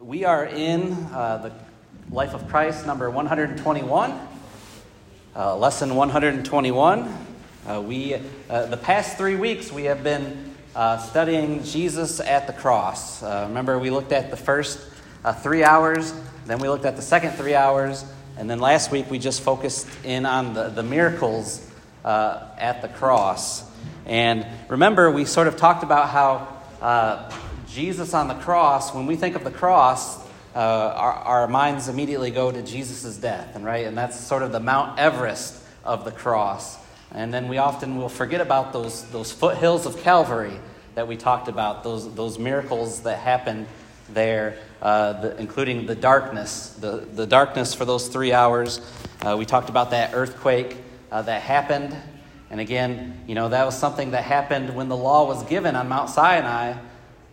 We are in uh, the Life of Christ, number 121, uh, lesson 121. Uh, we, uh, the past three weeks, we have been uh, studying Jesus at the cross. Uh, remember, we looked at the first three hours, then we looked at the second three hours, and then last week we just focused in on the, the miracles at the cross. And remember, we sort of talked about how Jesus on the cross, when we think of the cross, uh, our, our, minds immediately go to Jesus' death, and right, and that's sort of the Mount Everest of the cross. And then we often will forget about those, those foothills of Calvary that we talked about, those, those miracles that happened there, uh, the, including the darkness, the, the darkness for those three hours. Uh, we talked about that earthquake uh, that happened. And again, you know, that was something that happened when the law was given on Mount Sinai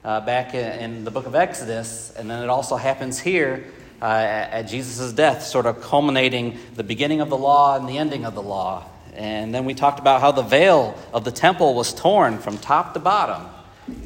uh, back in, in, the book of Exodus, and then it also happens here uh, at, at Jesus' death, sort of culminating the beginning of the law and the ending of the law. And then we talked about how the veil of the temple was torn from top to bottom,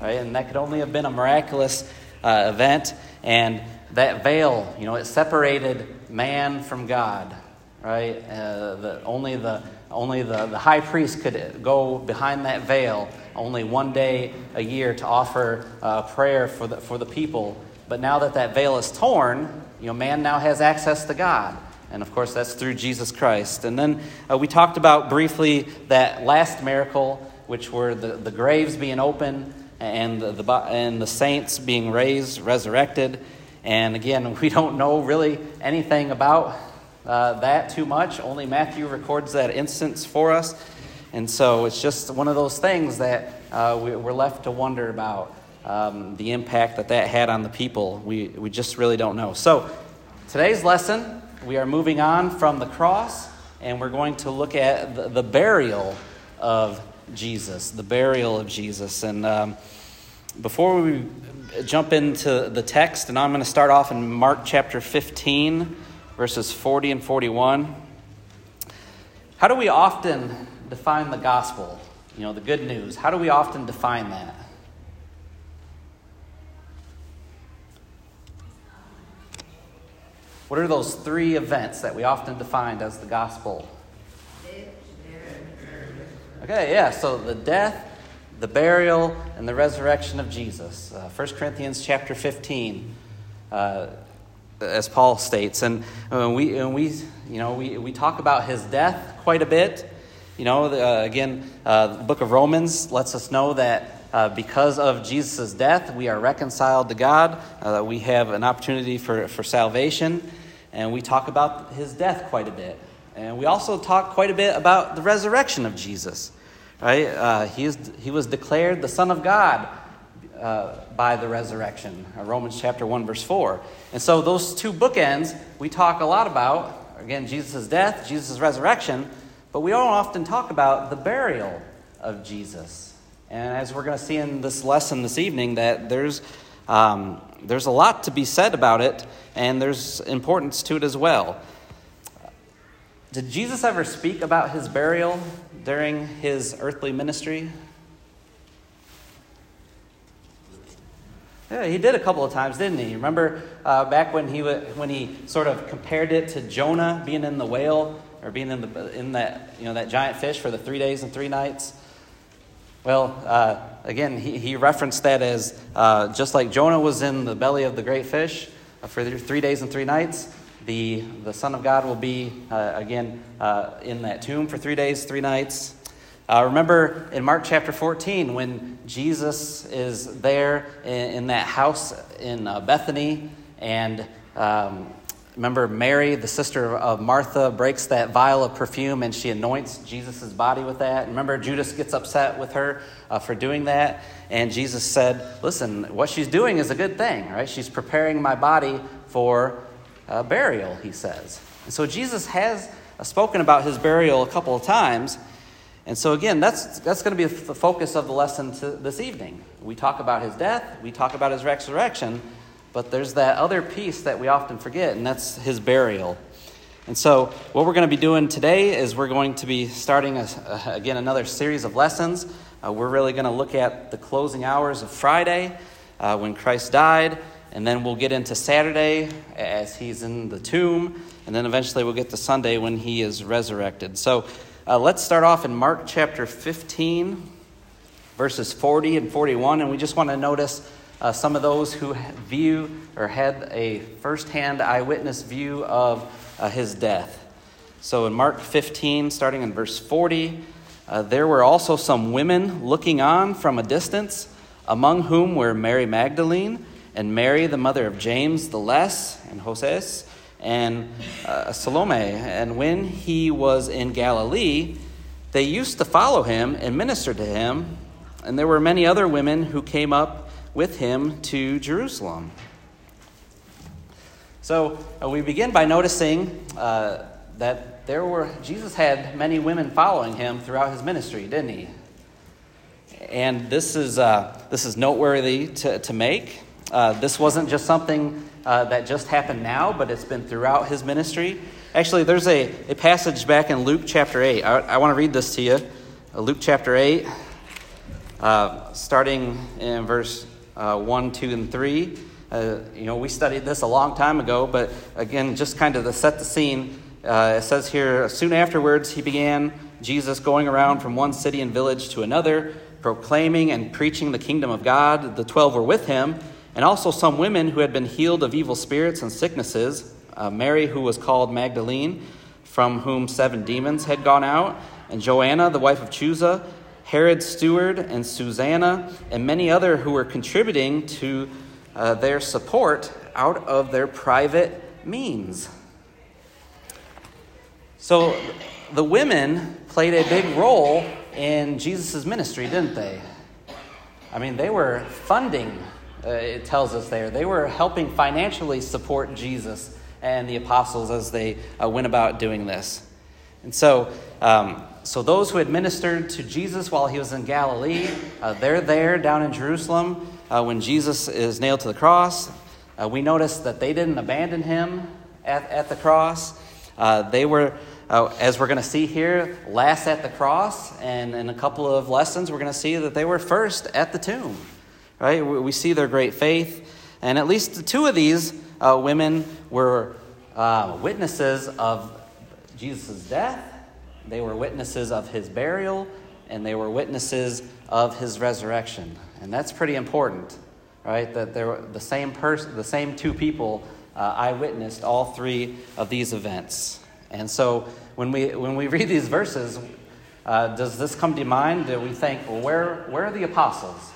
right? And that could only have been a miraculous uh, event. And that veil, you know, it separated man from God, right? Uh, the, only the only the, the high priest could go behind that veil only one day a year to offer uh, prayer for the, for the people. But now that that veil is torn, you know, man now has access to God. And of course, that's through Jesus Christ. And then uh, we talked about briefly that last miracle, which were the, the graves being open and the, the, and the saints being raised, resurrected. And again, we don't know really anything about uh, that too much. Only Matthew records that instance for us. And so it's just one of those things that uh, we, are left to wonder about um, the impact that that had on the people. We, we just really don't know. So today's lesson, we are moving on from the cross, and we're going to look at the, the burial of Jesus, the burial of Jesus. And um, before we jump into the text, and I'm going to start off in Mark chapter 15 verses 40 and 41. How do we often define the gospel? You know, the good news. How do we often define that? What are those three events that we often define as the gospel? Okay, yeah, so the death, the burial, and the resurrection of Jesus. Uh, 1 Corinthians chapter 15. Uh, as Paul states. And uh, we, and we, you know, we, we talk about his death quite a bit. You know, uh, again, uh, the book of Romans lets us know that uh, because of Jesus' death, we are reconciled to God. Uh, we have an opportunity for, for salvation. And we talk about his death quite a bit. And we also talk quite a bit about the resurrection of Jesus. Right? Uh, he, is, he was declared the Son of God uh, by the resurrection. Uh, Romans chapter 1, verse 4. And so, those two bookends we talk a lot about again, Jesus' death, Jesus' resurrection, but we don't often talk about the burial of Jesus. And as we're going to see in this lesson this evening, that there's, um, there's a lot to be said about it, and there's importance to it as well. Did Jesus ever speak about his burial during his earthly ministry? Yeah, he did a couple of times, didn't he? Remember uh, back when he when he sort of compared it to Jonah being in the whale or being in the in that you know that giant fish for the three days and three nights. Well, uh, again, he, he referenced that as uh, just like Jonah was in the belly of the great fish uh, for three days and three nights. The the Son of God will be uh, again uh, in that tomb for three days, three nights. Uh, remember in Mark chapter 14 when Jesus is there in, in that house in uh, Bethany, and um, remember Mary, the sister of Martha, breaks that vial of perfume and she anoints Jesus' body with that. Remember, Judas gets upset with her uh, for doing that, and Jesus said, Listen, what she's doing is a good thing, right? She's preparing my body for burial, he says. And so Jesus has uh, spoken about his burial a couple of times. And so, again, that's, that's going to be the focus of the lesson this evening. We talk about his death, we talk about his resurrection, but there's that other piece that we often forget, and that's his burial. And so, what we're going to be doing today is we're going to be starting, a, again, another series of lessons. Uh, we're really going to look at the closing hours of Friday uh, when Christ died and then we'll get into Saturday as he's in the tomb, and then eventually we'll get to Sunday when he is resurrected. So uh, let's start off in Mark chapter 15, verses 40 and 41, and we just want to notice uh, some of those who view or had a firsthand eyewitness view of uh, his death. So in Mark 15, starting in verse 40, uh, there were also some women looking on from a distance, among whom were Mary Magdalene and Mary, the mother of James the Less and Joses, and uh, Salome. And when he was in Galilee, they used to follow him and minister to him. And there were many other women who came up with him to Jerusalem. So uh, we begin by noticing uh, that there were Jesus had many women following him throughout his ministry, didn't he? And this is uh, this is noteworthy to, to make. Uh, this wasn't just something uh, that just happened now, but it's been throughout his ministry. Actually, there's a, a passage back in Luke chapter 8. I, I want to read this to you. Uh, Luke chapter 8, uh, starting in verse uh, 1, 2, and 3. Uh, you know, we studied this a long time ago, but again, just kind of to set the scene, it says here soon afterwards, he began Jesus going around from one city and village to another, proclaiming and preaching the kingdom of God. The twelve were with him and also some women who had been healed of evil spirits and sicknesses uh, Mary, who was called Magdalene, from whom seven demons had gone out, and Joanna, the wife of Chuza, Herod's steward, and Susanna, and many other who were contributing to uh, their support out of their private means. So the women played a big role in Jesus' ministry, didn't they? I mean, they were funding uh, it tells us there. They were helping financially support Jesus and the apostles as they uh, went about doing this. And so, um, so those who administered to Jesus while he was in Galilee, uh, they're there down in Jerusalem uh, when Jesus is nailed to the cross. Uh, we notice that they didn't abandon him at, at the cross. Uh, they were, as we're going to see here, last at the cross. And in a couple of lessons, we're going to see that they were first at the tomb right? We see their great faith. And at least two of these uh, women were uh, witnesses of Jesus' death, they were witnesses of his burial, and they were witnesses of his resurrection. And that's pretty important, right? That they were the same person, the same two people uh, eyewitnessed all three of these events. And so when we, when we read these verses, uh, does this come to mind? Do we think, well, where, where are the apostles?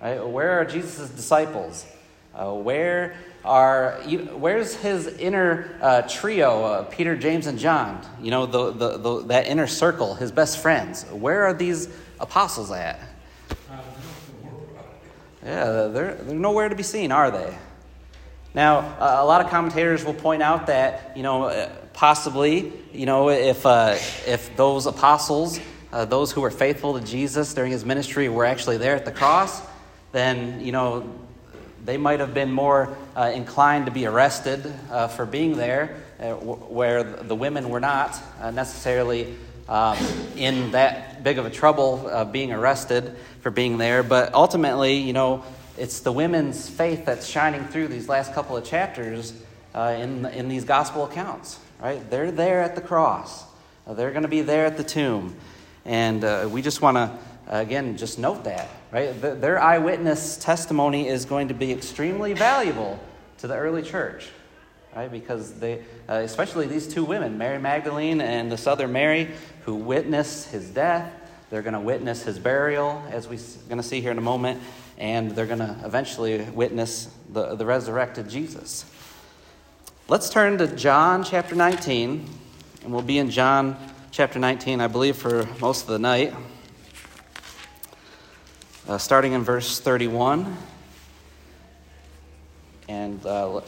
Right? Where are Jesus' disciples? Uh, where are where's his inner uh, trio, uh, Peter, James, and John? You know, the, the, the, that inner circle, his best friends. Where are these apostles at? Yeah, they're, they're nowhere to be seen, are they? Now, uh, a lot of commentators will point out that, you know, uh, possibly, you know, if, uh, if those apostles, those who were faithful to Jesus during his ministry, were actually there at the cross, then, you know, they might have been more uh, inclined to be arrested uh, for being there, uh, where the women were not uh, necessarily um, in that big of a trouble of being arrested for being there. But ultimately, you know, it's the women's faith that's shining through these last couple of chapters uh, in, in these gospel accounts, right? They're there at the cross, uh, they're going to be there at the tomb. And we just want to again, just note that, right? Their eyewitness testimony is going to be extremely valuable to the early church, right? Because they, uh, especially these two women, Mary Magdalene and this other Mary, who witnessed his death, they're going to witness his burial, as we're going to see here in a moment, and they're going to eventually witness the, the resurrected Jesus. Let's turn to John chapter 19, and we'll be in John chapter 19, I believe, for most of the night uh, starting in verse 31. And uh,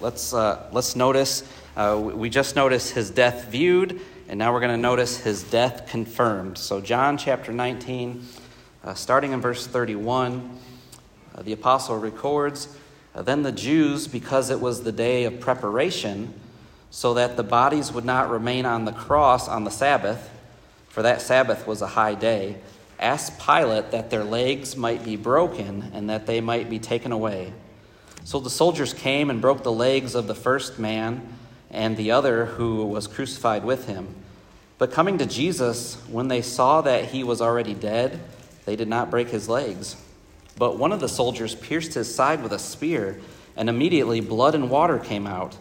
let's, uh, let's notice, uh, we just noticed his death viewed, and now we're going to notice his death confirmed. So, John chapter 19, uh, starting in verse 31, uh, the apostle records Then the Jews, because it was the day of preparation, so that the bodies would not remain on the cross on the Sabbath, for that Sabbath was a high day, asked Pilate that their legs might be broken and that they might be taken away. So the soldiers came and broke the legs of the first man and the other who was crucified with him. But coming to Jesus, when they saw that he was already dead, they did not break his legs. But one of the soldiers pierced his side with a spear, and immediately blood and water came out.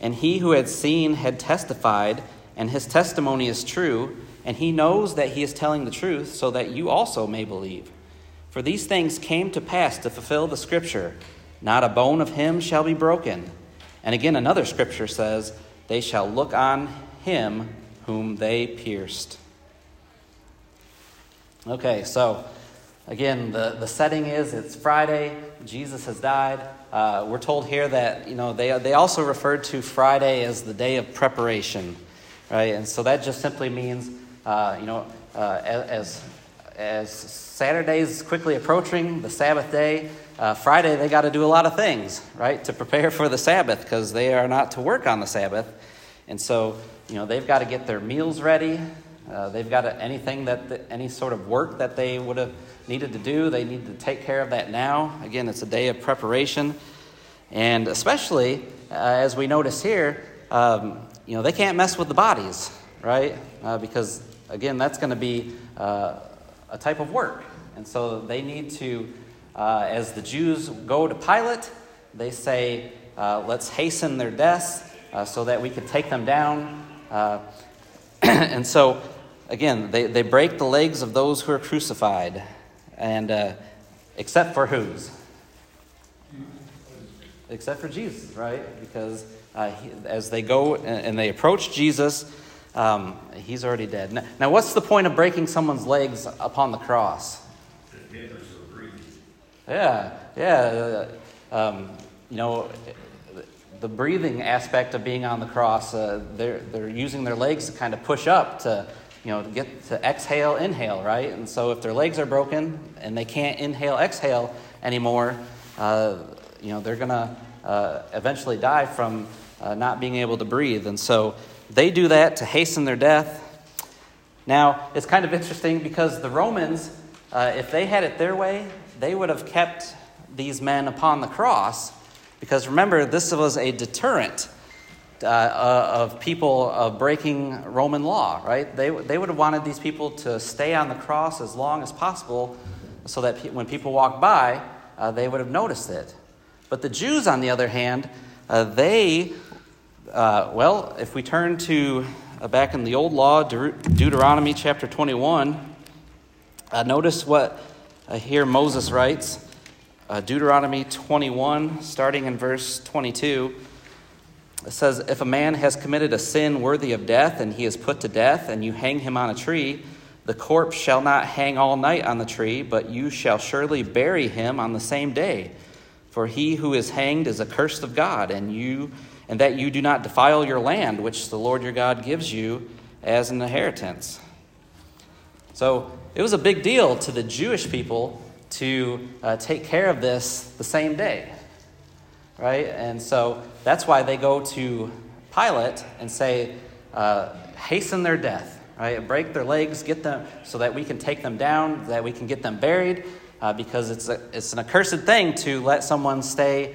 And he who had seen had testified, and his testimony is true, and he knows that he is telling the truth, so that you also may believe. For these things came to pass to fulfill the scripture not a bone of him shall be broken. And again, another scripture says, They shall look on him whom they pierced. Okay, so again, the, the setting is it's Friday, Jesus has died. Uh, we're told here that, you know, they, they also referred to Friday as the day of preparation, right? And so that just simply means, you know, uh, as, as Saturday is quickly approaching, the Sabbath day, uh, Friday they got to do a lot of things, right, to prepare for the Sabbath because they are not to work on the Sabbath. And so, you know, they've got to get their meals ready. Uh, they've got anything that, any sort of work that they would have needed to do, they need to take care of that now. Again, it's a day of preparation. And especially, uh, as we notice here, um, you know, they can't mess with the bodies, right? Uh, because, again, that's going to be uh, a type of work. And so they need to, uh, as the Jews go to Pilate, they say, uh, let's hasten their deaths so that we can take them down. and so again, they, they break the legs of those who are crucified, and uh, except for whose? Except for Jesus, right? Because uh, he, as they go and, and they approach Jesus, um, he's already dead. Now, now, what's the point of breaking someone's legs upon the cross? Yeah, yeah. Uh, um, you know, the breathing aspect of being on the cross, uh, they're, they're using their legs to kind of push up to you know, to get to exhale, inhale, right? And so if their legs are broken and they can't inhale, exhale anymore, uh, you know, they're going to uh, eventually die from uh, not being able to breathe. And so they do that to hasten their death. Now, it's kind of interesting because the Romans, uh, if they had it their way, they would have kept these men upon the cross because remember, this was a deterrent uh, uh, of people uh, breaking Roman law, right? They, they would have wanted these people to stay on the cross as long as possible so that pe- when people walked by, uh, they would have noticed it. But the Jews, on the other hand, uh, they, uh, well, if we turn to uh, back in the old law, De- Deuteronomy chapter 21, uh, notice what uh, here Moses writes. Deuteronomy 21, starting in verse 22. It says, If a man has committed a sin worthy of death, and he is put to death, and you hang him on a tree, the corpse shall not hang all night on the tree, but you shall surely bury him on the same day. For he who is hanged is accursed of God, and you and that you do not defile your land, which the Lord your God gives you as an inheritance. So it was a big deal to the Jewish people to uh, take care of this the same day right? And so that's why they go to Pilate and say, uh, hasten their death, right? Break their legs, get them so that we can take them down, that we can get them buried, uh, because it's, a, it's an accursed thing to let someone stay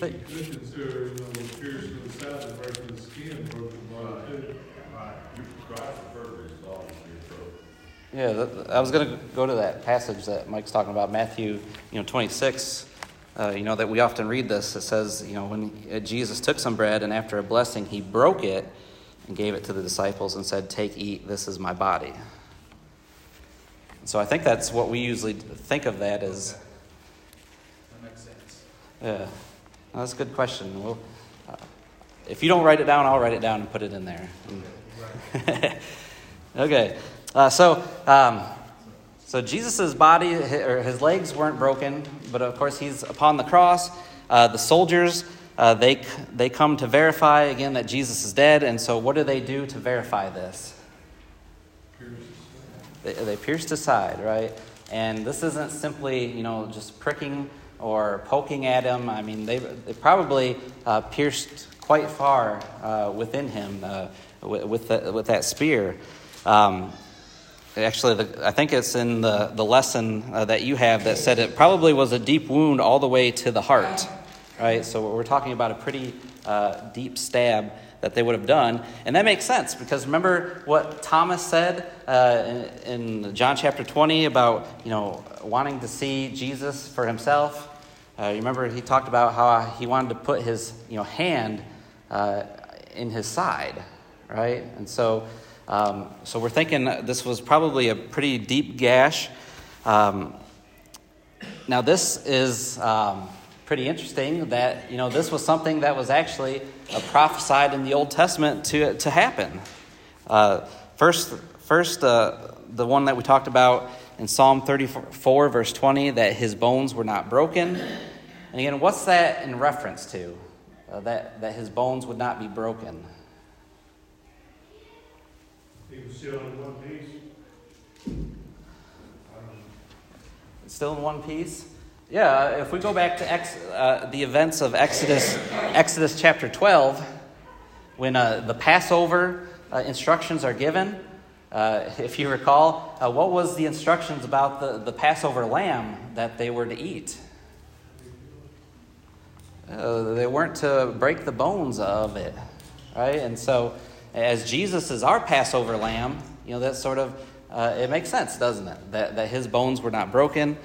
We should consider, you know, the piercing the side and breaking the skin broken body too. Right. Christ referred to his body Yeah, I was going to go to that passage that Mike's talking about, Matthew, you know, 26, uh, you know, that we often read this. It says, you know, when Jesus took some bread and after a blessing, he broke it and gave it to the disciples and said, Take, eat, this is my body. So I think that's what we usually think of that as. That makes sense. Yeah, that's a good question. We'll, uh, if you don't write it down, I'll write it down and put it in there. Okay, uh, so um, so Jesus' body or his legs weren't broken, but of course he's upon the cross. Uh, the soldiers uh, they they come to verify again that Jesus is dead, and so what do they do to verify this? They, they pierced his side, right? And this isn't simply you know just pricking or poking at him. I mean they they probably uh, pierced quite far uh, within him uh, with with, the, with that spear. Um, Actually, the, I think it's in the, the lesson uh, that you have that said it probably was a deep wound all the way to the heart, right? So we're talking about a pretty uh, deep stab that they would have done. And that makes sense because remember what Thomas said uh, in, in, John chapter 20 about, you know, wanting to see Jesus for himself? Uh, you remember he talked about how he wanted to put his, you know, hand uh, in his side, right? And so um, so we're thinking this was probably a pretty deep gash. Um, now, this is um, pretty interesting that, you know, this was something that was actually uh, prophesied in the Old Testament to, to happen. Uh, first, first uh, the one that we talked about in Psalm 34, verse 20, that his bones were not broken. And again, what's that in reference to? Uh, that, that his bones would not be broken. He was still in one piece. Still in one piece? Yeah, if we go back to ex, uh, the events of Exodus, Exodus chapter 12, when uh, the Passover uh, instructions are given, uh, if you recall, uh, what was the instructions about the, the Passover lamb that they were to eat? Uh, they weren't to break the bones of it, right? And so as Jesus is our Passover lamb, you know, that sort of, uh, it makes sense, doesn't it? That, that his bones were not broken.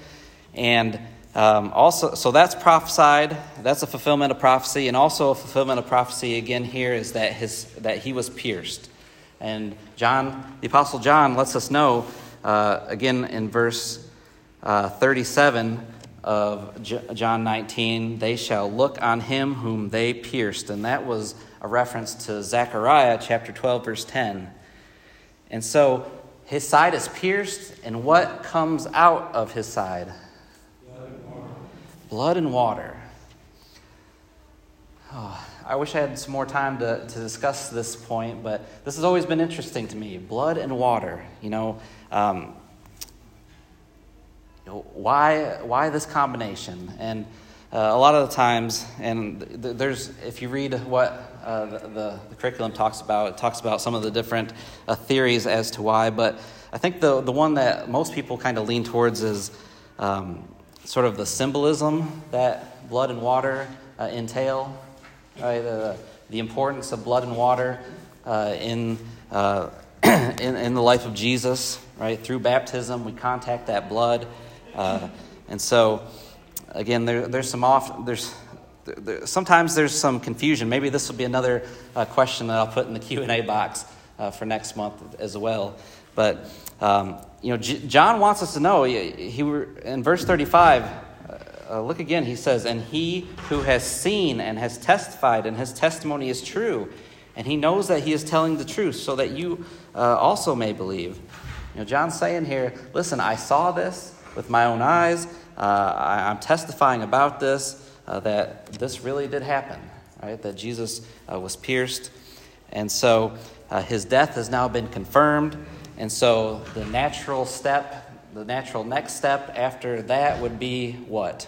And um, also, so that's prophesied. That's a fulfillment of prophecy. And also a fulfillment of prophecy again here is that, his, that he was pierced. And John, the Apostle John lets us know, uh, again in verse uh, 37 of J- John 19, they shall look on him whom they pierced. And that was a reference to Zechariah chapter 12, verse 10. And so his side is pierced, and what comes out of his side? Blood and water. Blood and water. Oh, I wish I had some more time to, to discuss this point, but this has always been interesting to me. Blood and water. You know, um, why, why this combination? And uh, a lot of the times, and there's, if you read what uh, the, the, the, curriculum talks about. It talks about some of the different uh, theories as to why, but I think the, the one that most people kind of lean towards is um, sort of the symbolism that blood and water uh, entail, right? The, importance of blood and water uh, in, uh, in, in the life of Jesus, right? Through baptism, we contact that blood. and so, again, there, there's some off, there's sometimes there's some confusion. Maybe this will be another uh, question that I'll put in the Q and A box uh, for next month as well. But um, you know, J- John wants us to know. He, he in verse 35. Uh, look again. He says, "And he who has seen and has testified, and his testimony is true, and he knows that he is telling the truth, so that you uh, also may believe." You know, John's saying here, "Listen, I saw this with my own eyes. Uh, I, I'm testifying about this." uh, that this really did happen, right? That Jesus uh, was pierced. And so uh, his death has now been confirmed. And so the natural step, the natural next step after that would be what?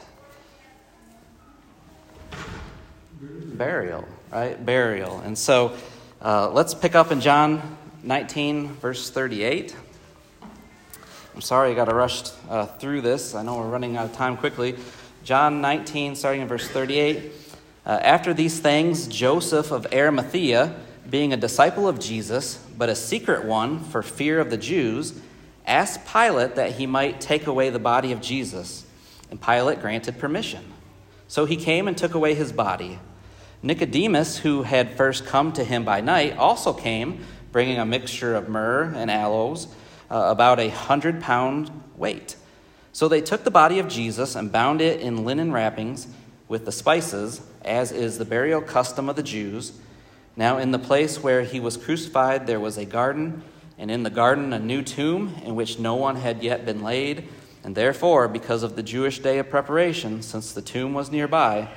Burial, right? Burial. And so uh, let's pick up in John 19, verse 38. I'm sorry I got to rush uh, through this. I know we're running out of time quickly. John 19, starting in verse 38. Uh, After these things, Joseph of Arimathea, being a disciple of Jesus, but a secret one for fear of the Jews, asked Pilate that he might take away the body of Jesus. And Pilate granted permission. So he came and took away his body. Nicodemus, who had first come to him by night, also came, bringing a mixture of myrrh and aloes, uh, about a hundred pound weight. So they took the body of Jesus and bound it in linen wrappings with the spices, as is the burial custom of the Jews. Now, in the place where he was crucified, there was a garden, and in the garden a new tomb in which no one had yet been laid. And therefore, because of the Jewish day of preparation, since the tomb was nearby,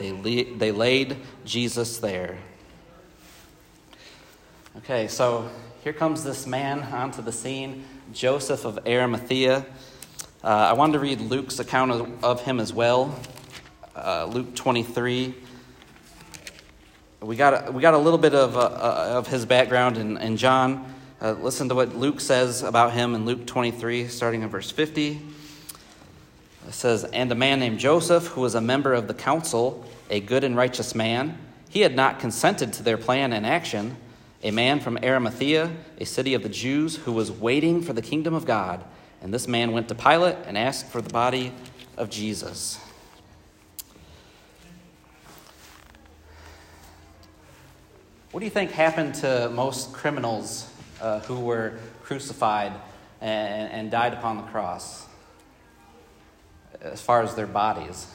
they, they laid Jesus there. Okay, so here comes this man onto the scene, Joseph of Arimathea. Uh, I wanted to read Luke's account of, of him as well. Uh, Luke 23. We got, we got a little bit of, uh, uh, of his background in, in John. Uh, listen to what Luke says about him in Luke 23, starting in verse 50. It says, And a man named Joseph, who was a member of the council, a good and righteous man, he had not consented to their plan and action. A man from Arimathea, a city of the Jews, who was waiting for the kingdom of God. And this man went to Pilate and asked for the body of Jesus. What do you think happened to most criminals uh, who were crucified and, and died upon the cross as far as their bodies?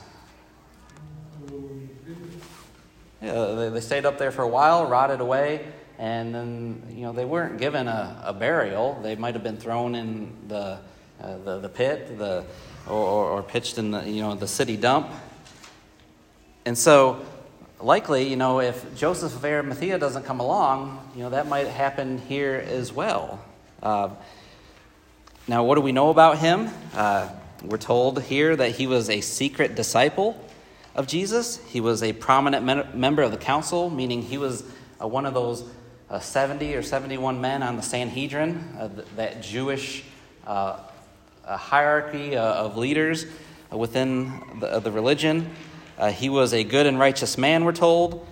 Yeah, they, they stayed up there for a while, rotted away, and then you know they weren't given a, a burial. They might have been thrown in the uh, the, the pit, the or, or pitched in the you know the city dump. And so, likely, you know, if Joseph of Arimathea doesn't come along, you know that might happen here as well. Uh, now, what do we know about him? Uh, we're told here that he was a secret disciple of Jesus. He was a prominent member of the council, meaning he was uh, one of those uh, 70 or 71 men on the Sanhedrin, uh, th- that Jewish uh, hierarchy uh, of leaders within the, the religion. Uh, he was a good and righteous man, we're told.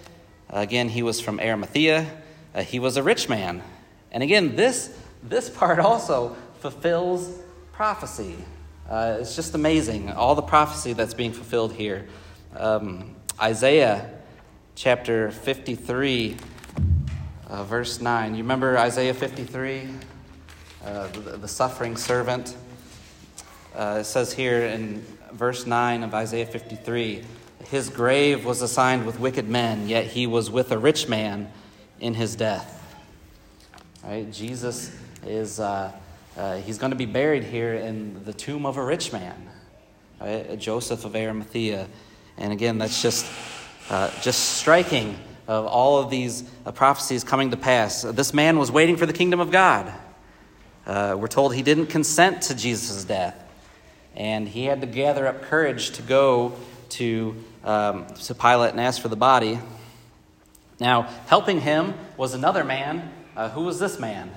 again, he was from Arimathea. he was a rich man. And again, this, this part also fulfills prophecy. Uh, it's just amazing, all the prophecy that's being fulfilled here. Um, Isaiah chapter 53, uh, verse 9. You remember Isaiah 53? Uh, the, the, suffering servant. Uh, it says here in verse 9 of Isaiah 53 His grave was assigned with wicked men, yet he was with a rich man in his death. Right? Jesus is. Uh, uh, he's going to be buried here in the tomb of a rich man, right? Joseph of Arimathea. And again, that's just, uh, just striking of all of these uh, prophecies coming to pass. This man was waiting for the kingdom of God. Uh, we're told he didn't consent to Jesus' death, and he had to gather up courage to go to, um, to Pilate and ask for the body. Now, helping him was another man. Uh, who was this man?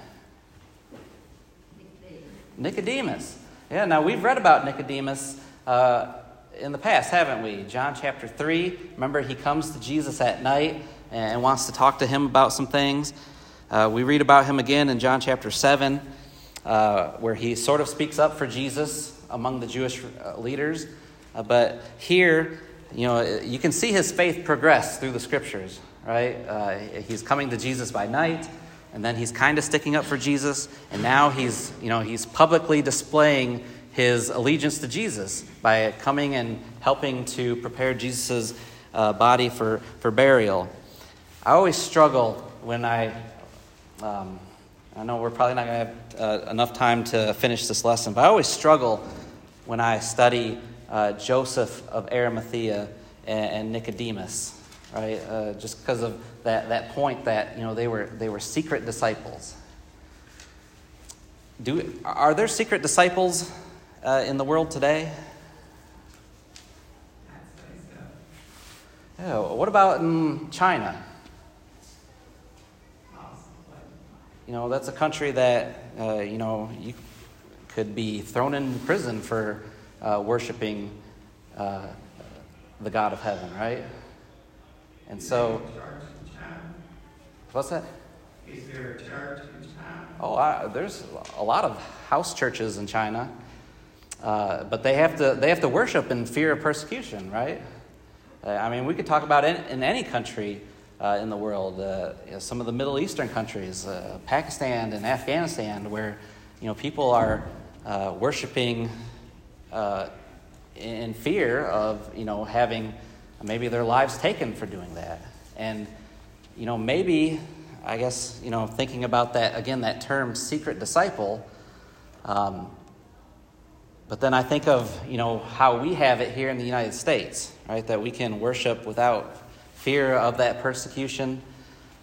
Nicodemus. Yeah, now we've read about Nicodemus uh, in the past, haven't we? John chapter 3. Remember, he comes to Jesus at night and wants to talk to him about some things. Uh, we read about him again in John chapter 7, uh, where he sort of speaks up for Jesus among the Jewish uh, leaders. Uh, but here, you know, you can see his faith progress through the scriptures, right? Uh, he's coming to Jesus by night and then he's kind of sticking up for Jesus, and now he's, you know, he's publicly displaying his allegiance to Jesus by coming and helping to prepare Jesus' uh, body for, for burial. I always struggle when I, um, I know we're probably not going to have uh, enough time to finish this lesson, but I always struggle when I study uh, Joseph of Arimathea and, and Nicodemus right? Uh, just because of that, that point that you know they were they were secret disciples. Do are there secret disciples uh, in the world today? Yeah. What about in China? You know, that's a country that uh, you know you could be thrown in prison for uh, worshiping uh, the God of heaven, right? And so, what's that? Is there a church in China? Oh, I, there's a lot of house churches in China, uh, but they have to they have to worship in fear of persecution, right? Uh, I mean, we could talk about in, in any country uh, in the world, uh, you know, some of the Middle Eastern countries, uh, Pakistan and Afghanistan, where you know people are uh, worshiping uh, in fear of you know having maybe their lives taken for doing that, and you know maybe I guess you know thinking about that again, that term "secret disciple." Um, but then I think of, you know, how we have it here in the United States, right? That we can worship without fear of that persecution,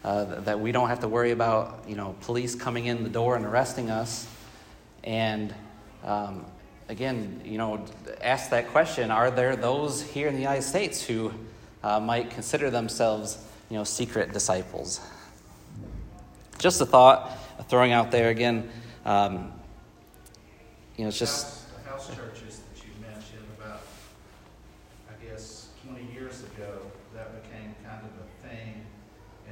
uh, that we don't have to worry about, you know, police coming in the door and arresting us. And um, again, you know, ask that question are there those here in the United States who uh, might consider themselves, you know, secret disciples? Just a thought, throwing out there again. Um, you know, it's just The house churches that you mentioned about, I guess, twenty years ago, that became kind of a thing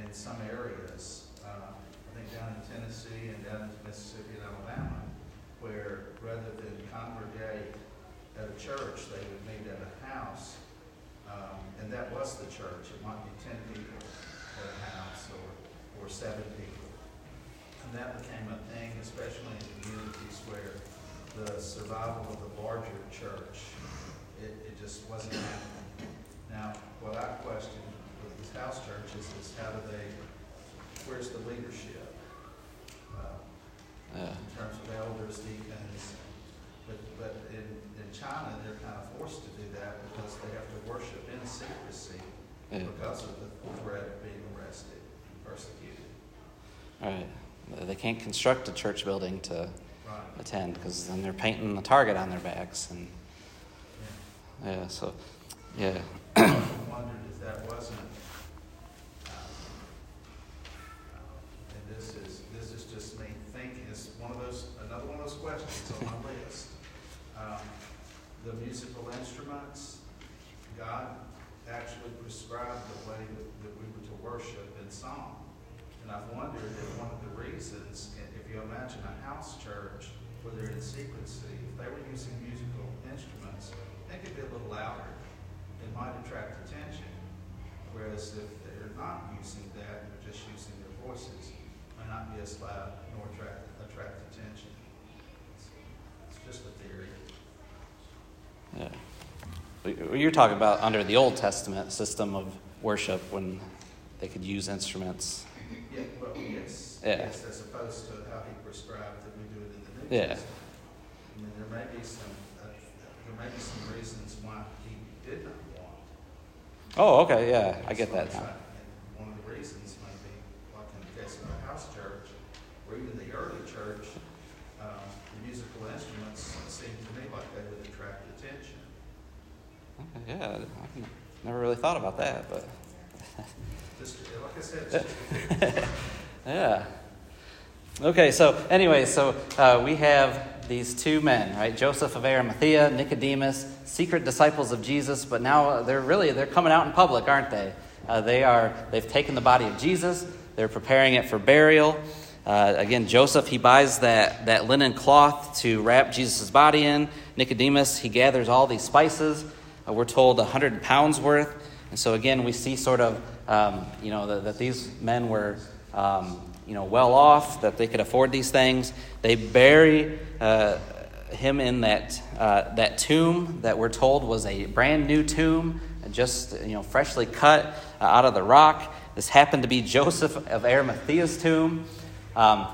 in some areas. Uh, I think down in Tennessee and down in Mississippi and Alabama, where rather than congregate at a church, they would meet at a house. Um, the church. It might be ten people at a house or, or seven people. And that became a thing, especially in communities where the survival of the larger church, it, it just wasn't happening. Now, what I question with these house churches is how do they, where's the leadership? Uh, uh, in terms of elders, deacons, but, but in, in China, they're kind of forced to do that because they have to worship in secrecy yeah. because of the threat of being arrested and persecuted. All right. They can't construct a church building to Right. attend because then they're painting the target on their backs and Yeah. yeah so yeah I wondered if that wasn't, um, and this is, this is just me thinking, it's one of those, another one of those questions on my list. Um, The musical instruments, God actually prescribed the way that, that we were to worship in song. And I've wondered if one of the reasons, if you imagine a house church where they're in secrecy, if they were using musical instruments, they could be a little louder it might attract attention. Whereas if they're not using that, they're just using their voices, might not be as loud nor attract, attract attention. It's, it's just a theory. You're talking about under the old testament system of worship when they could use instruments Yeah, well, yes. Yeah. Yes, as opposed to how he prescribed that we do it in the New Yeah. Testament. I mean, there may be some, uh, there may be some reasons why he did not want. oh okay yeah i get that now One of the reasons might be, like in the case of the house church, or even the early church, um, the musical instruments seemed to me like they would attract attention. Yeah i never really thought about that but. Yeah. Okay so anyway so uh, we have these two men right? Joseph of arimathea nicodemus secret disciples of jesus but now they're really they're coming out in public aren't they? Uh, they are they've taken the body of jesus they're preparing it for burial. Uh, again joseph he buys that, that linen cloth to wrap jesus' body in. Nicodemus he gathers all these spices uh, we're told 100 pounds worth and so again we see sort of um, you know that, that these men were um, you know, well off, that they could afford these things. They bury uh, him in that, uh, that tomb that we're told was a brand new tomb, just, you know, freshly cut uh, out of the rock. This happened to be Joseph of Arimathea's tomb. Um,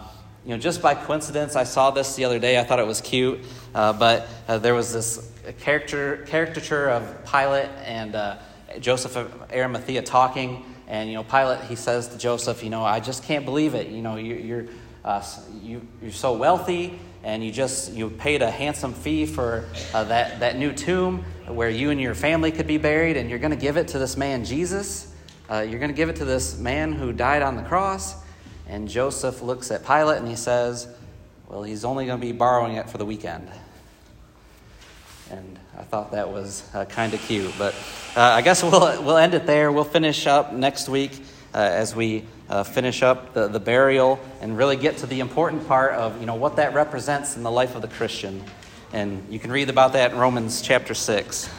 you know, just by coincidence, I saw this the other day. I thought it was cute, uh, but uh, there was this character caricature of Pilate and uh, Joseph of Arimathea talking, and you know, Pilate he says to Joseph, you know, I just can't believe it. You know, you, you're uh, you, you're so wealthy, and you just you paid a handsome fee for uh, that that new tomb where you and your family could be buried, and you're going to give it to this man Jesus. Uh, you're going to give it to this man who died on the cross. And Joseph looks at Pilate and he says, Well, he's only going to be borrowing it for the weekend. And I thought that was uh, kind of cute. But uh, I guess we'll, we'll end it there. We'll finish up next week uh, as we uh, finish up the, the burial and really get to the important part of you know, what that represents in the life of the Christian. And you can read about that in Romans chapter 6.